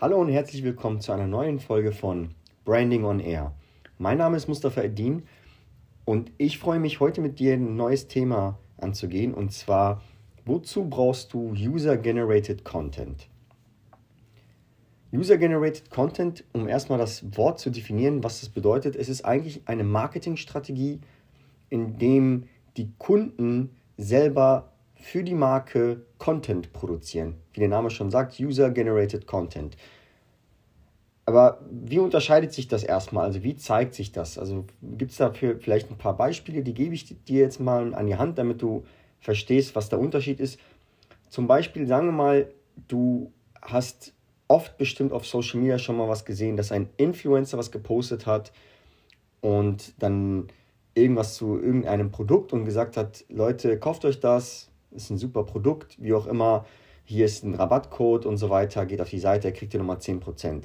Hallo und herzlich willkommen zu einer neuen Folge von Branding on Air. Mein Name ist Mustafa Eddin und ich freue mich heute mit dir ein neues Thema anzugehen und zwar, wozu brauchst du User-Generated Content? User-Generated Content, um erstmal das Wort zu definieren, was das bedeutet, es ist eigentlich eine Marketingstrategie, in dem die Kunden selber für die Marke Content produzieren. Wie der Name schon sagt, User-Generated Content. Aber wie unterscheidet sich das erstmal? Also wie zeigt sich das? Also gibt es dafür vielleicht ein paar Beispiele, die gebe ich dir jetzt mal an die Hand, damit du verstehst, was der Unterschied ist. Zum Beispiel, sagen wir mal, du hast oft bestimmt auf Social Media schon mal was gesehen, dass ein Influencer was gepostet hat und dann irgendwas zu irgendeinem Produkt und gesagt hat, Leute, kauft euch das, ist ein super Produkt, wie auch immer, hier ist ein Rabattcode und so weiter, geht auf die Seite, kriegt ihr nochmal 10%.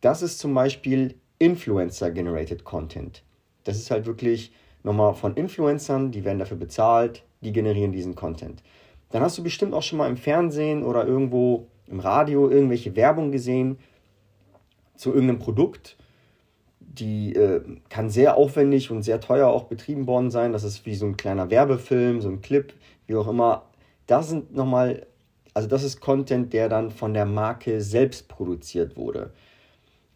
Das ist zum Beispiel Influencer-Generated Content. Das ist halt wirklich nochmal von Influencern, die werden dafür bezahlt, die generieren diesen Content. Dann hast du bestimmt auch schon mal im Fernsehen oder irgendwo im Radio irgendwelche Werbung gesehen zu irgendeinem Produkt. Die äh, kann sehr aufwendig und sehr teuer auch betrieben worden sein. Das ist wie so ein kleiner Werbefilm, so ein Clip, wie auch immer. Das sind nochmal, also das ist Content, der dann von der Marke selbst produziert wurde.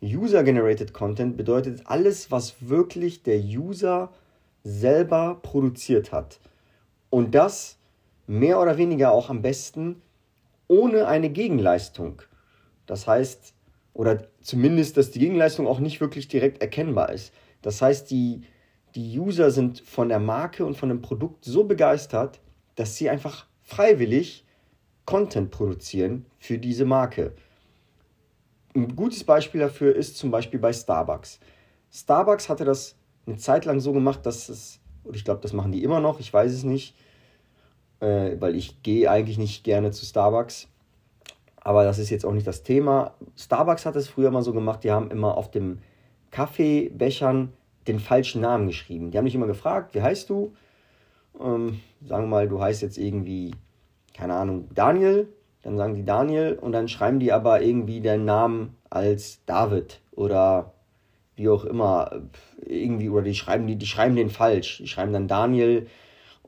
User-Generated Content bedeutet alles, was wirklich der User selber produziert hat. Und das mehr oder weniger auch am besten ohne eine Gegenleistung. Das heißt, oder zumindest, dass die Gegenleistung auch nicht wirklich direkt erkennbar ist. Das heißt, die, die User sind von der Marke und von dem Produkt so begeistert, dass sie einfach freiwillig Content produzieren für diese Marke. Ein gutes Beispiel dafür ist zum Beispiel bei Starbucks. Starbucks hatte das eine Zeit lang so gemacht, dass es, oder ich glaube, das machen die immer noch, ich weiß es nicht, äh, weil ich gehe eigentlich nicht gerne zu Starbucks. Aber das ist jetzt auch nicht das Thema. Starbucks hat es früher mal so gemacht, die haben immer auf dem Kaffeebechern den falschen Namen geschrieben. Die haben mich immer gefragt, wie heißt du? ähm, sagen wir mal, du heißt jetzt irgendwie, keine Ahnung, Daniel, dann sagen die Daniel und dann schreiben die aber irgendwie deinen Namen als David oder wie auch immer, irgendwie, oder die schreiben, die, die schreiben den falsch. Die schreiben dann Daniel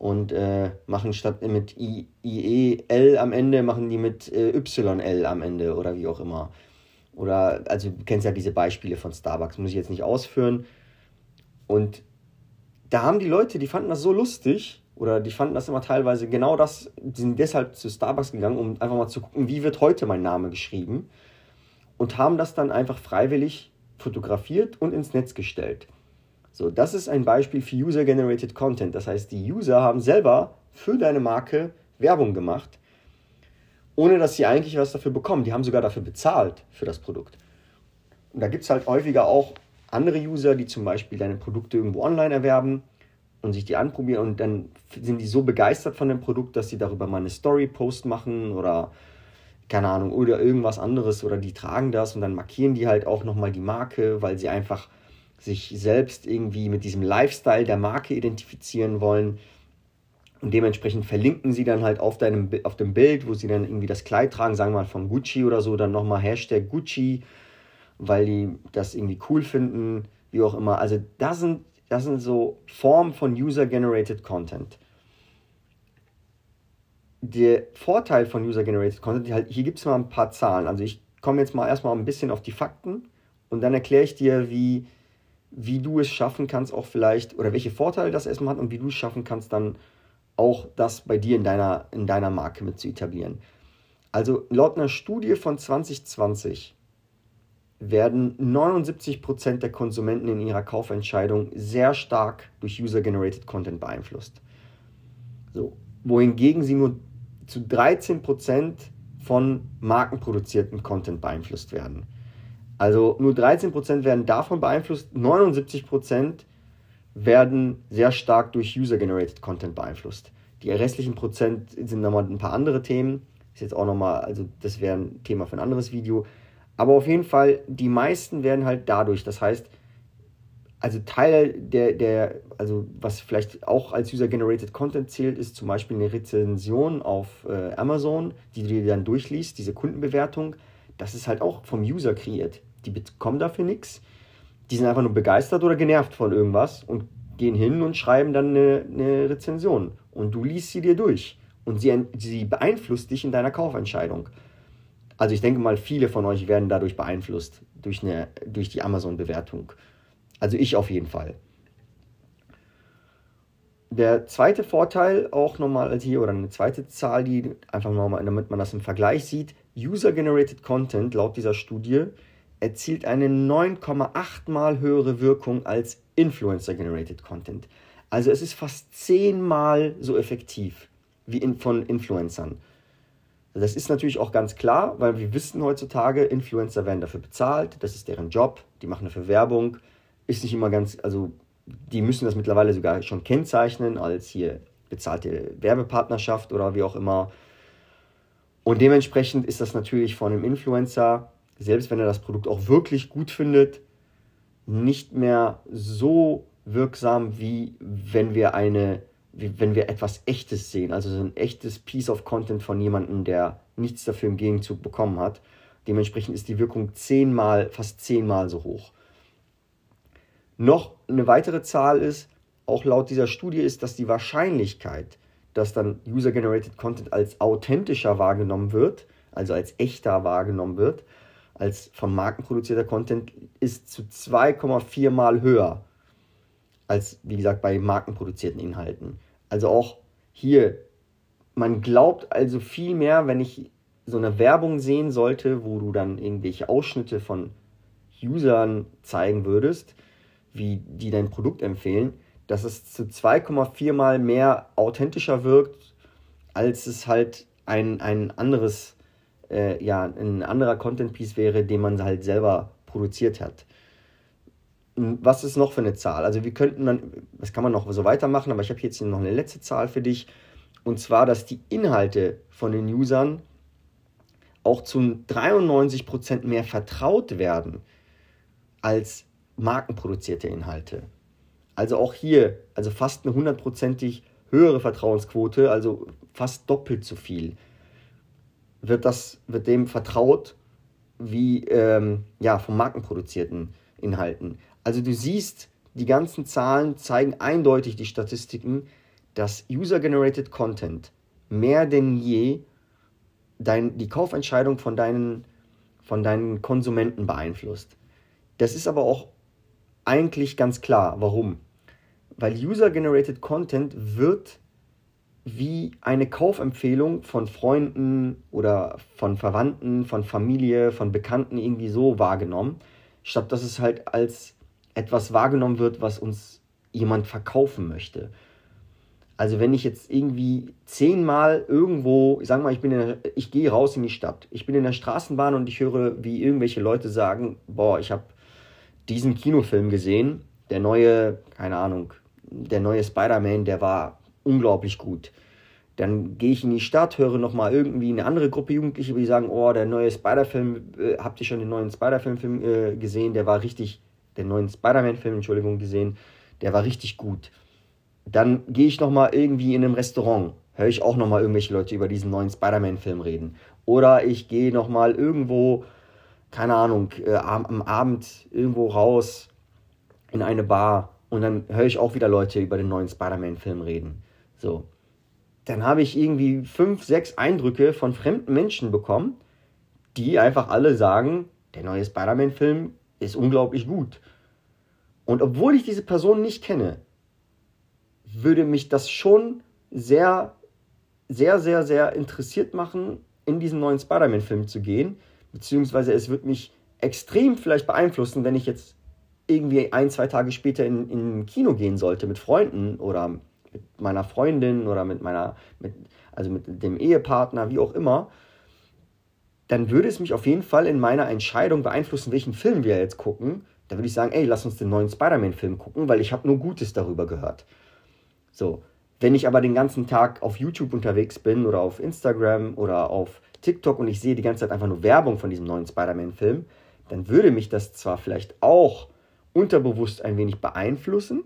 und äh, machen statt mit IEL am Ende, machen die mit äh, YL am Ende oder wie auch immer. Oder, also du kennst ja diese Beispiele von Starbucks, muss ich jetzt nicht ausführen. Und da haben die Leute, die fanden das so lustig oder die fanden das immer teilweise genau das, die sind deshalb zu Starbucks gegangen, um einfach mal zu gucken, wie wird heute mein Name geschrieben und haben das dann einfach freiwillig fotografiert und ins Netz gestellt. So, das ist ein Beispiel für User-Generated Content. Das heißt, die User haben selber für deine Marke Werbung gemacht, ohne dass sie eigentlich was dafür bekommen. Die haben sogar dafür bezahlt für das Produkt. Und da gibt es halt häufiger auch andere User, die zum Beispiel deine Produkte irgendwo online erwerben und sich die anprobieren und dann sind die so begeistert von dem Produkt, dass sie darüber mal eine Story-Post machen oder keine Ahnung, oder irgendwas anderes oder die tragen das und dann markieren die halt auch nochmal die Marke, weil sie einfach sich selbst irgendwie mit diesem Lifestyle der Marke identifizieren wollen. Und dementsprechend verlinken sie dann halt auf, deinem, auf dem Bild, wo sie dann irgendwie das Kleid tragen, sagen wir mal von Gucci oder so, dann nochmal Hashtag Gucci weil die das irgendwie cool finden, wie auch immer. Also das sind, das sind so Formen von User-Generated Content. Der Vorteil von User-Generated Content, halt, hier gibt es mal ein paar Zahlen. Also ich komme jetzt mal erstmal ein bisschen auf die Fakten und dann erkläre ich dir, wie, wie du es schaffen kannst, auch vielleicht, oder welche Vorteile das erstmal hat und wie du es schaffen kannst, dann auch das bei dir in deiner, in deiner Marke mit zu etablieren. Also laut einer Studie von 2020 werden 79% der Konsumenten in ihrer Kaufentscheidung sehr stark durch User-Generated Content beeinflusst. So, wohingegen sie nur zu 13% von markenproduzierten Content beeinflusst werden. Also nur 13% werden davon beeinflusst, 79% werden sehr stark durch User-Generated Content beeinflusst. Die restlichen Prozent sind nochmal ein paar andere Themen. Ist jetzt auch nochmal, also das wäre ein Thema für ein anderes Video. Aber auf jeden Fall, die meisten werden halt dadurch, das heißt, also Teil der, der, also was vielleicht auch als User-Generated Content zählt, ist zum Beispiel eine Rezension auf äh, Amazon, die du dir dann durchliest, diese Kundenbewertung. das ist halt auch vom User kreiert. Die bekommen dafür nichts. Die sind einfach nur begeistert oder genervt von irgendwas und gehen hin und schreiben dann eine, eine Rezension. Und du liest sie dir durch. Und sie, sie beeinflusst dich in deiner Kaufentscheidung. Also ich denke mal, viele von euch werden dadurch beeinflusst, durch, eine, durch die Amazon-Bewertung. Also ich auf jeden Fall. Der zweite Vorteil auch nochmal als hier oder eine zweite Zahl, die einfach nochmal, damit man das im Vergleich sieht, User-Generated Content laut dieser Studie erzielt eine 9,8 mal höhere Wirkung als Influencer-Generated Content. Also es ist fast zehnmal so effektiv wie in, von Influencern. Das ist natürlich auch ganz klar, weil wir wissen heutzutage, Influencer werden dafür bezahlt, das ist deren Job, die machen dafür Werbung, ist nicht immer ganz, also die müssen das mittlerweile sogar schon kennzeichnen als hier bezahlte Werbepartnerschaft oder wie auch immer. Und dementsprechend ist das natürlich von einem Influencer, selbst wenn er das Produkt auch wirklich gut findet, nicht mehr so wirksam, wie wenn wir eine, wenn wir etwas Echtes sehen, also so ein echtes Piece of Content von jemandem, der nichts dafür im Gegenzug bekommen hat. Dementsprechend ist die Wirkung zehnmal, fast zehnmal so hoch. Noch eine weitere Zahl ist, auch laut dieser Studie ist, dass die Wahrscheinlichkeit, dass dann User-Generated Content als authentischer wahrgenommen wird, also als echter wahrgenommen wird, als von Marken produzierter Content, ist zu 2,4 Mal höher als, wie gesagt, bei markenproduzierten Inhalten. Also auch hier, man glaubt also viel mehr, wenn ich so eine Werbung sehen sollte, wo du dann irgendwelche Ausschnitte von Usern zeigen würdest, wie die dein Produkt empfehlen, dass es zu 2,4 mal mehr authentischer wirkt, als es halt ein, ein anderes, äh, ja, ein anderer Content-Piece wäre, den man halt selber produziert hat. Was ist noch für eine Zahl? Also wir könnten dann, das kann man noch so weitermachen, aber ich habe jetzt noch eine letzte Zahl für dich. Und zwar, dass die Inhalte von den Usern auch zu 93% mehr vertraut werden als markenproduzierte Inhalte. Also auch hier, also fast eine hundertprozentig höhere Vertrauensquote, also fast doppelt so viel, wird, das, wird dem vertraut wie ähm, ja, von markenproduzierten Inhalten. Also du siehst, die ganzen Zahlen zeigen eindeutig die Statistiken, dass User-Generated Content mehr denn je dein, die Kaufentscheidung von deinen, von deinen Konsumenten beeinflusst. Das ist aber auch eigentlich ganz klar. Warum? Weil User-Generated Content wird wie eine Kaufempfehlung von Freunden oder von Verwandten, von Familie, von Bekannten irgendwie so wahrgenommen, statt dass es halt als etwas wahrgenommen wird, was uns jemand verkaufen möchte. Also wenn ich jetzt irgendwie zehnmal irgendwo, ich mal, ich bin der, ich gehe raus in die Stadt, ich bin in der Straßenbahn und ich höre, wie irgendwelche Leute sagen, boah, ich habe diesen Kinofilm gesehen. Der neue, keine Ahnung, der neue Spider-Man, der war unglaublich gut. Dann gehe ich in die Stadt, höre nochmal irgendwie eine andere Gruppe Jugendliche, die sagen, oh, der neue Spider-Film, äh, habt ihr schon den neuen Spider-Film äh, gesehen? Der war richtig, den neuen Spider-Man-Film, Entschuldigung, gesehen, der war richtig gut. Dann gehe ich nochmal irgendwie in einem Restaurant, höre ich auch nochmal irgendwelche Leute über diesen neuen Spider-Man-Film reden. Oder ich gehe nochmal irgendwo keine Ahnung, äh, am Abend irgendwo raus in eine Bar und dann höre ich auch wieder Leute über den neuen Spider-Man-Film reden. So. Dann habe ich irgendwie fünf, sechs Eindrücke von fremden Menschen bekommen, die einfach alle sagen, der neue Spider-Man-Film ist unglaublich gut. Und obwohl ich diese Person nicht kenne, würde mich das schon sehr, sehr, sehr, sehr interessiert machen, in diesen neuen Spider-Man-Film zu gehen, beziehungsweise es wird mich extrem vielleicht beeinflussen, wenn ich jetzt irgendwie ein, zwei Tage später in, in ein Kino gehen sollte mit Freunden oder mit meiner Freundin oder mit meiner, mit, also mit dem Ehepartner, wie auch immer, dann würde es mich auf jeden Fall in meiner Entscheidung beeinflussen, welchen Film wir jetzt gucken. Da würde ich sagen, ey, lass uns den neuen Spider-Man-Film gucken, weil ich habe nur Gutes darüber gehört. So, wenn ich aber den ganzen Tag auf YouTube unterwegs bin oder auf Instagram oder auf TikTok und ich sehe die ganze Zeit einfach nur Werbung von diesem neuen Spider-Man-Film, dann würde mich das zwar vielleicht auch unterbewusst ein wenig beeinflussen,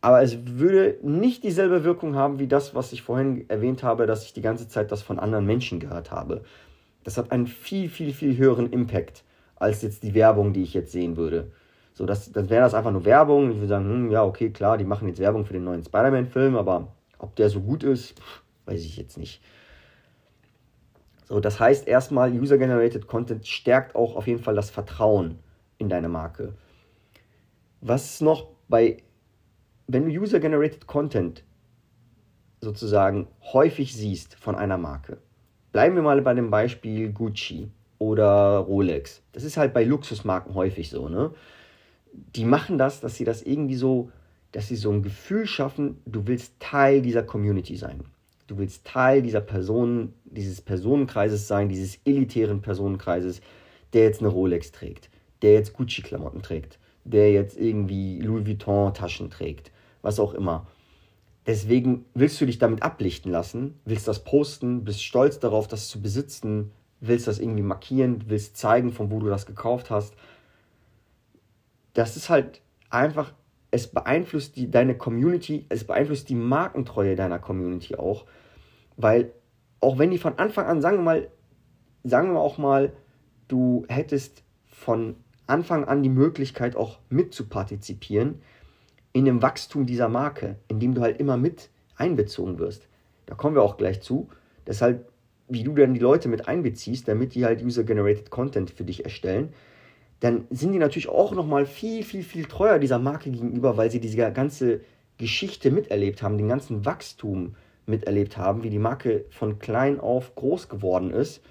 aber es würde nicht dieselbe Wirkung haben wie das, was ich vorhin erwähnt habe, dass ich die ganze Zeit das von anderen Menschen gehört habe. das hat einen viel, viel, viel höheren Impact als jetzt die Werbung, die ich jetzt sehen würde. So, das, das wäre das einfach nur Werbung. Ich würde sagen, hm, ja, okay, klar, die machen jetzt Werbung für den neuen Spider-Man-Film, aber ob der so gut ist, weiß ich jetzt nicht. So, das heißt erstmal, User-Generated Content stärkt auch auf jeden Fall das Vertrauen in deine Marke. Was noch bei, wenn du User-Generated Content sozusagen häufig siehst von einer Marke, bleiben wir mal bei dem Beispiel Gucci oder Rolex. Das ist halt bei Luxusmarken häufig so, ne? Die machen das, dass sie das irgendwie so, dass sie so ein Gefühl schaffen, du willst Teil dieser Community sein. Du willst Teil dieser Personen, dieses Personenkreises sein, dieses elitären Personenkreises, der jetzt eine Rolex trägt, der jetzt Gucci-Klamotten trägt, der jetzt irgendwie Louis Vuitton-Taschen trägt, was auch immer. Deswegen willst du dich damit ablichten lassen, willst das posten, bist stolz darauf, das zu besitzen, willst das irgendwie markieren, willst zeigen, von wo du das gekauft hast. Das ist halt einfach, es beeinflusst die, deine Community, es beeinflusst die Markentreue deiner Community auch, weil auch wenn die von Anfang an, sagen wir mal, sagen wir auch mal, du hättest von Anfang an die Möglichkeit auch mitzupartizipieren in dem Wachstum dieser Marke, indem du halt immer mit einbezogen wirst. Da kommen wir auch gleich zu. Deshalb wie du dann die Leute mit einbeziehst, damit die halt User-Generated Content für dich erstellen, dann sind die natürlich auch nochmal viel, viel, viel treuer dieser Marke gegenüber, weil sie diese ganze Geschichte miterlebt haben, den ganzen Wachstum miterlebt haben, wie die Marke von klein auf groß geworden ist.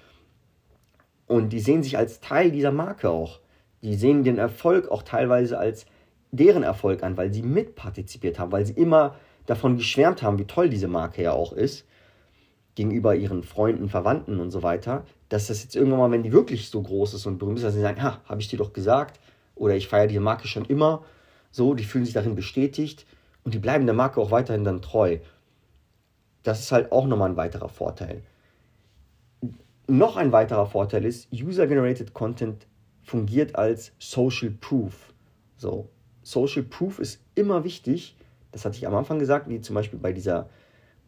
Und die sehen sich als Teil dieser Marke auch. Die sehen den Erfolg auch teilweise als deren Erfolg an, weil sie mitpartizipiert haben, weil sie immer davon geschwärmt haben, wie toll diese Marke ja auch ist gegenüber ihren Freunden, Verwandten und so weiter, dass das jetzt irgendwann mal, wenn die wirklich so groß ist und berühmt ist, dass sie sagen, ha, habe ich dir doch gesagt, oder ich feiere diese Marke schon immer, so, die fühlen sich darin bestätigt und die bleiben der Marke auch weiterhin dann treu. Das ist halt auch nochmal ein weiterer Vorteil. Noch ein weiterer Vorteil ist, User-Generated Content fungiert als Social Proof. So, Social Proof ist immer wichtig. Das hatte ich am Anfang gesagt, wie zum Beispiel bei dieser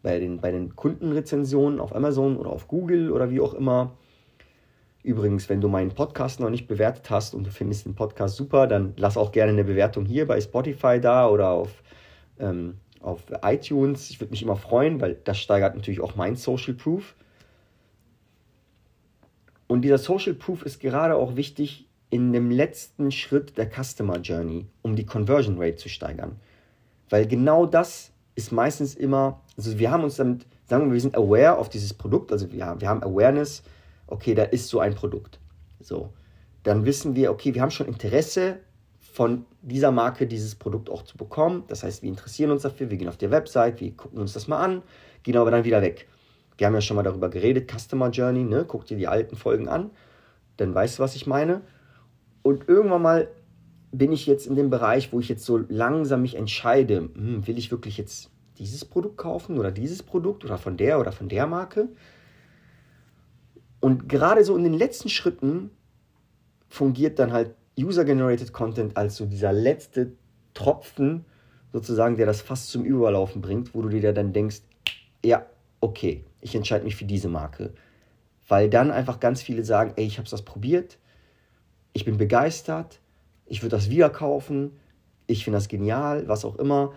bei den, bei den Kundenrezensionen auf Amazon oder auf Google oder wie auch immer. Übrigens, wenn du meinen Podcast noch nicht bewertet hast und du findest den Podcast super, dann lass auch gerne eine Bewertung hier bei Spotify da oder auf, ähm, auf iTunes. Ich würde mich immer freuen, weil das steigert natürlich auch mein Social Proof. Und dieser Social Proof ist gerade auch wichtig in dem letzten Schritt der Customer Journey, um die Conversion Rate zu steigern. Weil genau das ist meistens immer also wir haben uns damit, sagen wir, wir sind aware auf dieses Produkt, also wir, wir haben Awareness, okay, da ist so ein Produkt. So, dann wissen wir, okay, wir haben schon Interesse von dieser Marke dieses Produkt auch zu bekommen. Das heißt, wir interessieren uns dafür, wir gehen auf die Website, wir gucken uns das mal an, gehen aber dann wieder weg. Wir haben ja schon mal darüber geredet, Customer Journey, ne? guck dir die alten Folgen an, dann weißt du, was ich meine. Und irgendwann mal bin ich jetzt in dem Bereich, wo ich jetzt so langsam mich entscheide, hm, will ich wirklich jetzt dieses Produkt kaufen oder dieses Produkt oder von der oder von der Marke. Und gerade so in den letzten Schritten fungiert dann halt User-Generated Content als so dieser letzte Tropfen, sozusagen, der das fast zum Überlaufen bringt, wo du dir dann denkst, ja, okay, ich entscheide mich für diese Marke. Weil dann einfach ganz viele sagen, ey, ich habe das probiert, ich bin begeistert, ich würde das wieder kaufen, ich finde das genial, was auch immer.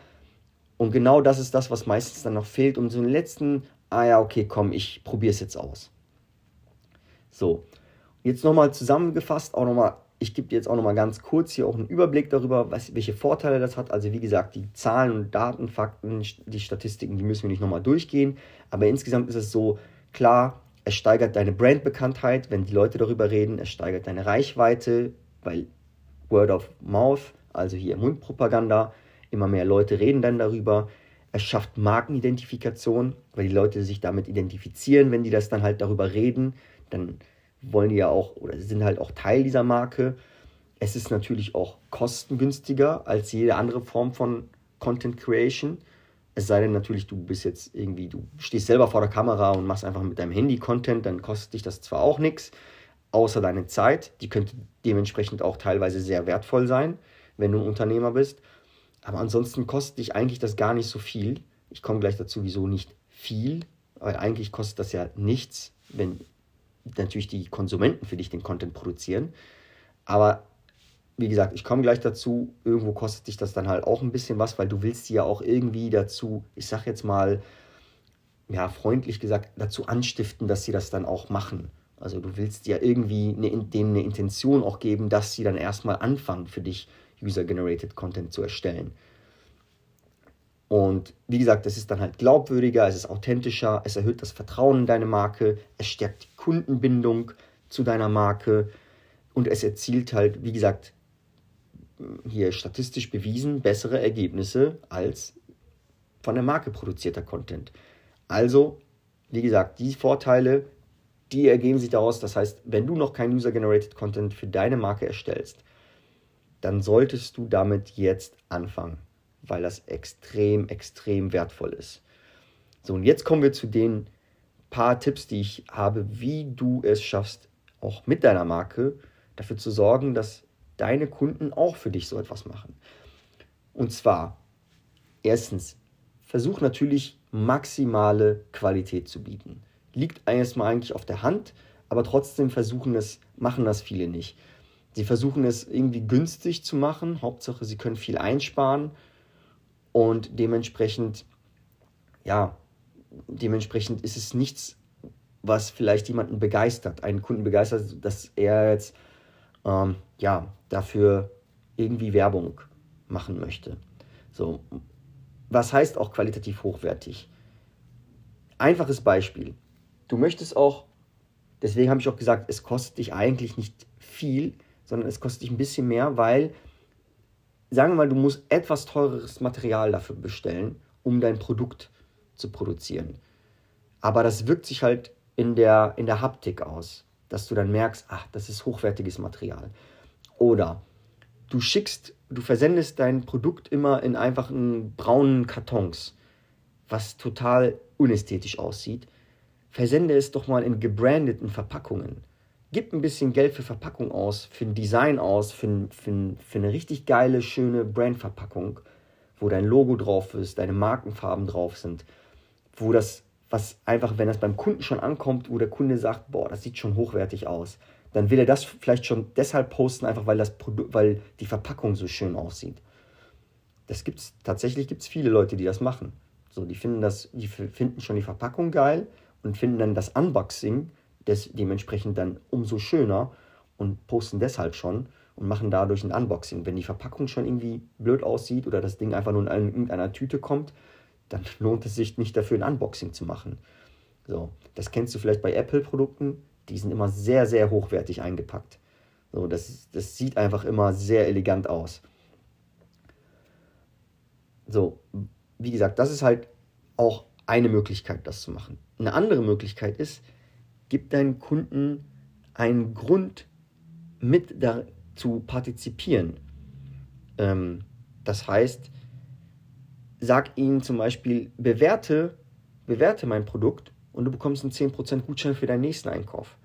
Und genau das ist das, was meistens dann noch fehlt, um so einen letzten, ah ja, okay, komm, ich probiere es jetzt aus. So, jetzt nochmal zusammengefasst, auch nochmal, ich gebe dir jetzt auch nochmal ganz kurz hier auch einen Überblick darüber, was, welche Vorteile das hat. Also wie gesagt, die Zahlen und Daten, Fakten, die Statistiken, die müssen wir nicht nochmal durchgehen. Aber insgesamt ist es so, klar, es steigert deine Brandbekanntheit, wenn die Leute darüber reden, es steigert deine Reichweite, weil Word of Mouth, also hier Mundpropaganda, Immer mehr Leute reden dann darüber. Es schafft Markenidentifikation, weil die Leute sich damit identifizieren, wenn die das dann halt darüber reden. Dann wollen die ja auch oder sind halt auch Teil dieser Marke. Es ist natürlich auch kostengünstiger als jede andere Form von Content Creation. Es sei denn natürlich, du bist jetzt irgendwie, du stehst selber vor der Kamera und machst einfach mit deinem Handy Content, dann kostet dich das zwar auch nichts, außer deine Zeit. Die könnte dementsprechend auch teilweise sehr wertvoll sein, wenn du ein Unternehmer bist. Aber ansonsten kostet dich eigentlich das gar nicht so viel. Ich komme gleich dazu, wieso nicht viel, weil eigentlich kostet das ja nichts, wenn natürlich die Konsumenten für dich den Content produzieren. Aber wie gesagt, ich komme gleich dazu, irgendwo kostet dich das dann halt auch ein bisschen was, weil du willst die ja auch irgendwie dazu, ich sag jetzt mal, ja, freundlich gesagt, dazu anstiften, dass sie das dann auch machen. Also du willst ja irgendwie eine, denen eine Intention auch geben, dass sie dann erstmal anfangen, für dich User-Generated Content zu erstellen. Und wie gesagt, es ist dann halt glaubwürdiger, es ist authentischer, es erhöht das Vertrauen in deine Marke, es stärkt die Kundenbindung zu deiner Marke und es erzielt halt, wie gesagt, hier statistisch bewiesen bessere Ergebnisse als von der Marke produzierter Content. Also, wie gesagt, die Vorteile, die ergeben sich daraus. Das heißt, wenn du noch kein User-Generated Content für deine Marke erstellst, dann solltest du damit jetzt anfangen, weil das extrem, extrem wertvoll ist. So, und jetzt kommen wir zu den paar Tipps, die ich habe, wie du es schaffst, auch mit deiner Marke dafür zu sorgen, dass deine Kunden auch für dich so etwas machen. Und zwar, erstens, versuch natürlich maximale Qualität zu bieten. Liegt erstmal eigentlich auf der Hand, aber trotzdem versuchen es, machen das viele nicht. Sie versuchen es irgendwie günstig zu machen, Hauptsache sie können viel einsparen und dementsprechend, ja, dementsprechend ist es nichts, was vielleicht jemanden begeistert, einen Kunden begeistert, dass er jetzt ähm, ja, dafür irgendwie Werbung machen möchte. So, was heißt auch qualitativ hochwertig? Einfaches Beispiel. Du möchtest auch, deswegen habe ich auch gesagt, es kostet dich eigentlich nicht viel, sondern es kostet dich ein bisschen mehr, weil, sagen wir mal, du musst etwas teureres Material dafür bestellen, um dein Produkt zu produzieren. Aber das wirkt sich halt in der, in der Haptik aus dass du dann merkst, ach, das ist hochwertiges Material. Oder du schickst, du versendest dein Produkt immer in einfachen braunen Kartons, was total unästhetisch aussieht. Versende es doch mal in gebrandeten Verpackungen. Gib ein bisschen Geld für Verpackung aus, für ein Design aus, für, für, für eine richtig geile, schöne Brandverpackung, wo dein Logo drauf ist, deine Markenfarben drauf sind, wo das was einfach, wenn das beim Kunden schon ankommt, wo der Kunde sagt, boah, das sieht schon hochwertig aus, dann will er das vielleicht schon deshalb posten, einfach weil, das Produkt, weil die Verpackung so schön aussieht. Das gibt's, tatsächlich gibt es viele Leute, die das machen. So, die finden das, die finden schon die Verpackung geil und finden dann das Unboxing des, dementsprechend dann umso schöner und posten deshalb schon und machen dadurch ein Unboxing. Wenn die Verpackung schon irgendwie blöd aussieht oder das Ding einfach nur in irgendeiner Tüte kommt, dann lohnt es sich nicht dafür ein Unboxing zu machen. So, das kennst du vielleicht bei Apple-Produkten, die sind immer sehr, sehr hochwertig eingepackt. So, das, das sieht einfach immer sehr elegant aus. So, wie gesagt, das ist halt auch eine Möglichkeit, das zu machen. Eine andere Möglichkeit ist, gib deinen Kunden einen Grund, mit da zu partizipieren. Ähm, das heißt, sag ihnen zum Beispiel, bewerte, bewerte mein Produkt und du bekommst einen 10% Gutschein für deinen nächsten Einkauf.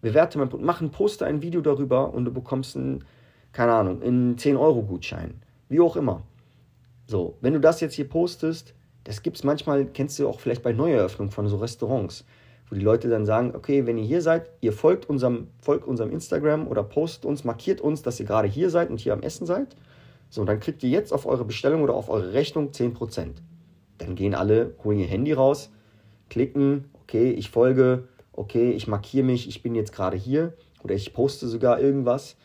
Bewerte mein Produkt, mach ein Poster, ein Video darüber und du bekommst einen, keine Ahnung, einen 10-Euro-Gutschein. Wie auch immer. So, wenn du das jetzt hier postest, das gibt es manchmal, kennst du auch vielleicht bei Neueröffnungen von so Restaurants, wo die Leute dann sagen, okay, wenn ihr hier seid, ihr folgt unserem, folgt unserem Instagram oder postet uns, markiert uns, dass ihr gerade hier seid und hier am Essen seid. So, dann kriegt ihr jetzt auf eure Bestellung oder auf eure Rechnung 10%. Dann gehen alle, holen ihr Handy raus, klicken, okay, ich folge, okay, ich markiere mich, ich bin jetzt gerade hier oder ich poste sogar irgendwas,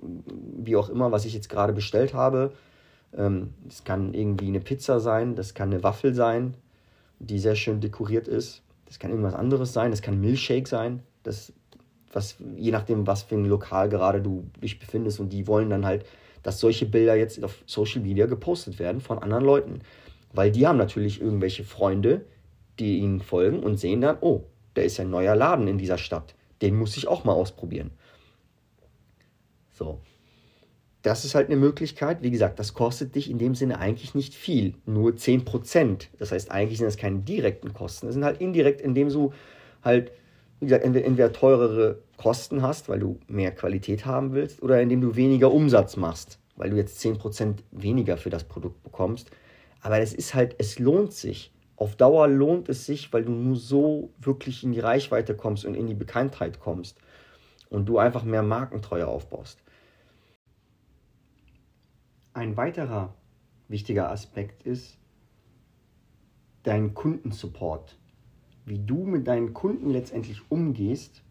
wie auch immer, was ich jetzt gerade bestellt habe. Ähm, das kann irgendwie eine Pizza sein, das kann eine Waffel sein, die sehr schön dekoriert ist. Das kann irgendwas anderes sein, das kann Milchshake sein, das, was, je nachdem, was für ein Lokal gerade du dich befindest und die wollen dann halt dass solche Bilder jetzt auf Social Media gepostet werden von anderen Leuten. Weil die haben natürlich irgendwelche Freunde, die ihnen folgen und sehen dann, oh, da ist ein neuer Laden in dieser Stadt. Den muss ich auch mal ausprobieren. So. Das ist halt eine Möglichkeit. Wie gesagt, das kostet dich in dem Sinne eigentlich nicht viel. Nur 10%. Das heißt, eigentlich sind das keine direkten Kosten. Das sind halt indirekt, indem du halt, entweder teurere Kosten hast, weil du mehr Qualität haben willst, oder indem du weniger Umsatz machst, weil du jetzt 10% weniger für das Produkt bekommst. Aber es ist halt, es lohnt sich auf Dauer lohnt es sich, weil du nur so wirklich in die Reichweite kommst und in die Bekanntheit kommst und du einfach mehr Markentreue aufbaust. Ein weiterer wichtiger Aspekt ist dein Kundensupport. Wie du mit deinen Kunden letztendlich umgehst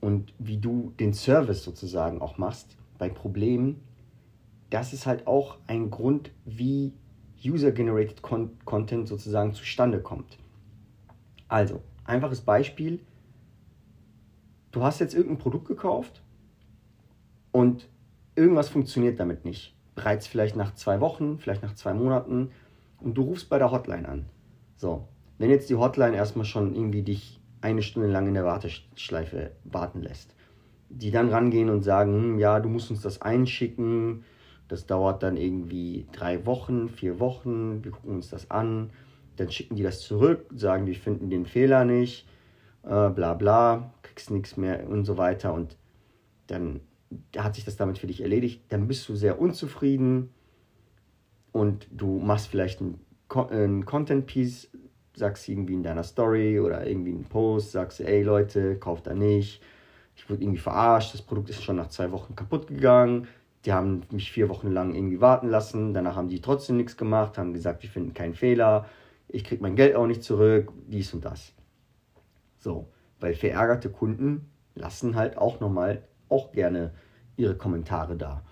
und wie du den Service sozusagen auch machst bei Problemen, das ist halt auch ein Grund, wie User-Generated Content sozusagen zustande kommt. Also, einfaches Beispiel. Du hast jetzt irgendein Produkt gekauft und irgendwas funktioniert damit nicht. Bereits vielleicht nach zwei Wochen, vielleicht nach zwei Monaten und du rufst bei der Hotline an. So, wenn jetzt die Hotline erstmal schon irgendwie dich eine Stunde lang in der Warteschleife warten lässt, die dann rangehen und sagen, hm, ja, du musst uns das einschicken, das dauert dann irgendwie drei Wochen, vier Wochen. Wir gucken uns das an. Dann schicken die das zurück, sagen, wir finden den Fehler nicht, äh, bla bla, kriegst nichts mehr und so weiter. Und dann hat sich das damit für dich erledigt. Dann bist du sehr unzufrieden und du machst vielleicht ein, ein Content-Piece, sagst irgendwie in deiner Story oder irgendwie einen Post, sagst, ey Leute, kauft da nicht. Ich wurde irgendwie verarscht, das Produkt ist schon nach zwei Wochen kaputt gegangen die haben mich vier Wochen lang irgendwie warten lassen. Danach haben die trotzdem nichts gemacht, haben gesagt, wir finden keinen Fehler. Ich kriege mein Geld auch nicht zurück, dies und das. So, weil verärgerte Kunden lassen halt auch nochmal auch gerne ihre Kommentare da.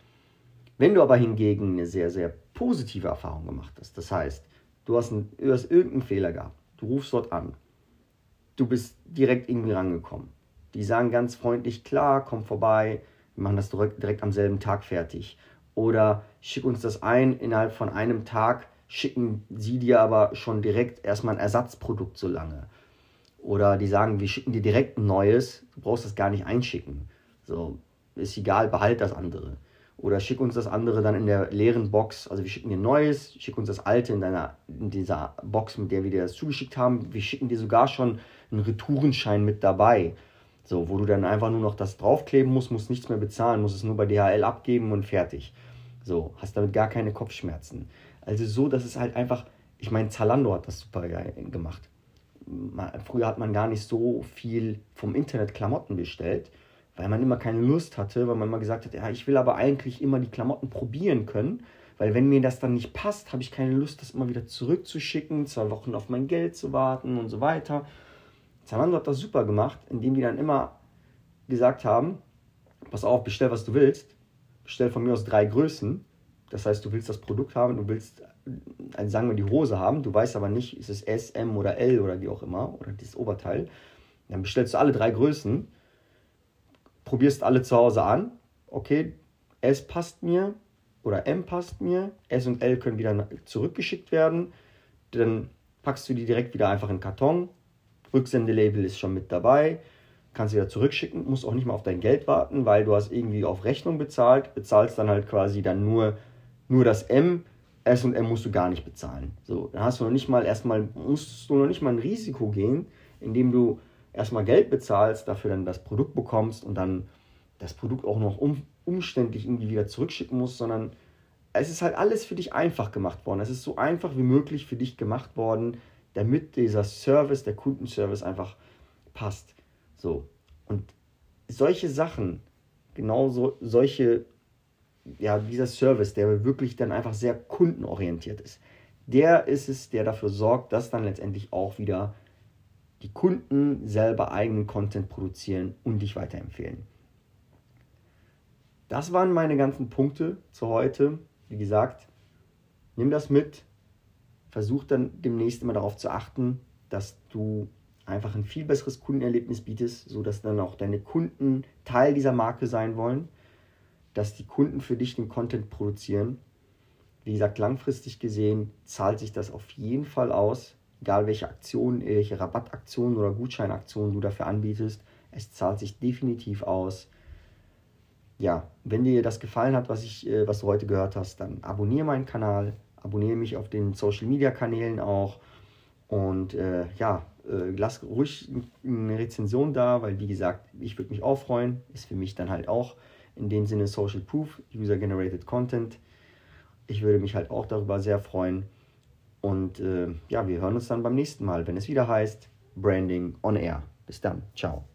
Wenn du aber hingegen eine sehr, sehr positive Erfahrung gemacht hast, das heißt, du hast, einen, du hast irgendeinen Fehler gehabt, du rufst dort an, du bist direkt irgendwie rangekommen. Die sagen ganz freundlich, klar, komm vorbei, wir machen das direkt, direkt am selben Tag fertig. Oder schick uns das ein, innerhalb von einem Tag schicken sie dir aber schon direkt erstmal ein Ersatzprodukt so lange. Oder die sagen, wir schicken dir direkt ein neues, du brauchst das gar nicht einschicken. So, ist egal, behalt das andere. Oder schick uns das andere dann in der leeren Box. Also wir schicken dir neues, schick uns das alte in, deiner, in dieser Box, mit der wir dir das zugeschickt haben. Wir schicken dir sogar schon einen Retourenschein mit dabei. So, wo du dann einfach nur noch das draufkleben musst, musst nichts mehr bezahlen, musst es nur bei DHL abgeben und fertig. So, hast damit gar keine Kopfschmerzen. Also so, dass es halt einfach, ich meine, Zalando hat das super gemacht. Früher hat man gar nicht so viel vom Internet Klamotten bestellt, weil man immer keine Lust hatte, weil man immer gesagt hat, ja, ich will aber eigentlich immer die Klamotten probieren können, weil wenn mir das dann nicht passt, habe ich keine Lust, das immer wieder zurückzuschicken, zwei Wochen auf mein Geld zu warten und so weiter. Zalando hat das super gemacht, indem die dann immer gesagt haben, pass auf, bestell, was du willst. Bestell von mir aus drei Größen. Das heißt, du willst das Produkt haben, du willst, also sagen wir, die Hose haben, du weißt aber nicht, ist es S, M oder L oder wie auch immer, oder dieses Oberteil. Dann bestellst du alle drei Größen, probierst alle zu Hause an. Okay, S passt mir oder M passt mir, S und L können wieder zurückgeschickt werden. Dann packst du die direkt wieder einfach in den Karton, Rücksendelabel ist schon mit dabei. Kannst wieder zurückschicken, musst auch nicht mal auf dein Geld warten, weil du hast irgendwie auf Rechnung bezahlt, bezahlst dann halt quasi dann nur, nur das M, S und M musst du gar nicht bezahlen. So, dann hast du noch nicht mal erstmal, musst du noch nicht mal ein Risiko gehen, indem du erstmal Geld bezahlst, dafür dann das Produkt bekommst und dann das Produkt auch noch um, umständlich irgendwie wieder zurückschicken musst, sondern es ist halt alles für dich einfach gemacht worden. Es ist so einfach wie möglich für dich gemacht worden, damit dieser Service, der Kundenservice einfach passt. So. Und solche Sachen, genauso solche, ja, dieser Service, der wirklich dann einfach sehr kundenorientiert ist, der ist es, der dafür sorgt, dass dann letztendlich auch wieder die Kunden selber eigenen Content produzieren und dich weiterempfehlen. Das waren meine ganzen Punkte zu heute. Wie gesagt, nimm das mit, versuch dann demnächst immer darauf zu achten, dass du einfach ein viel besseres Kundenerlebnis bietest, sodass dann auch deine Kunden Teil dieser Marke sein wollen, dass die Kunden für dich den Content produzieren. Wie gesagt, langfristig gesehen zahlt sich das auf jeden Fall aus, egal welche Aktionen, welche Rabattaktionen oder Gutscheinaktionen du dafür anbietest. Es zahlt sich definitiv aus. Ja, wenn dir das gefallen hat, was, ich, äh, was du heute gehört hast, dann abonniere meinen Kanal, abonniere mich auf den Social Media Kanälen auch und äh, ja, äh, lass ruhig eine Rezension da, weil wie gesagt, ich würde mich auch freuen. Ist für mich dann halt auch in dem Sinne Social Proof, User Generated Content. Ich würde mich halt auch darüber sehr freuen. Und äh, ja, wir hören uns dann beim nächsten Mal, wenn es wieder heißt Branding on Air. Bis dann. Ciao.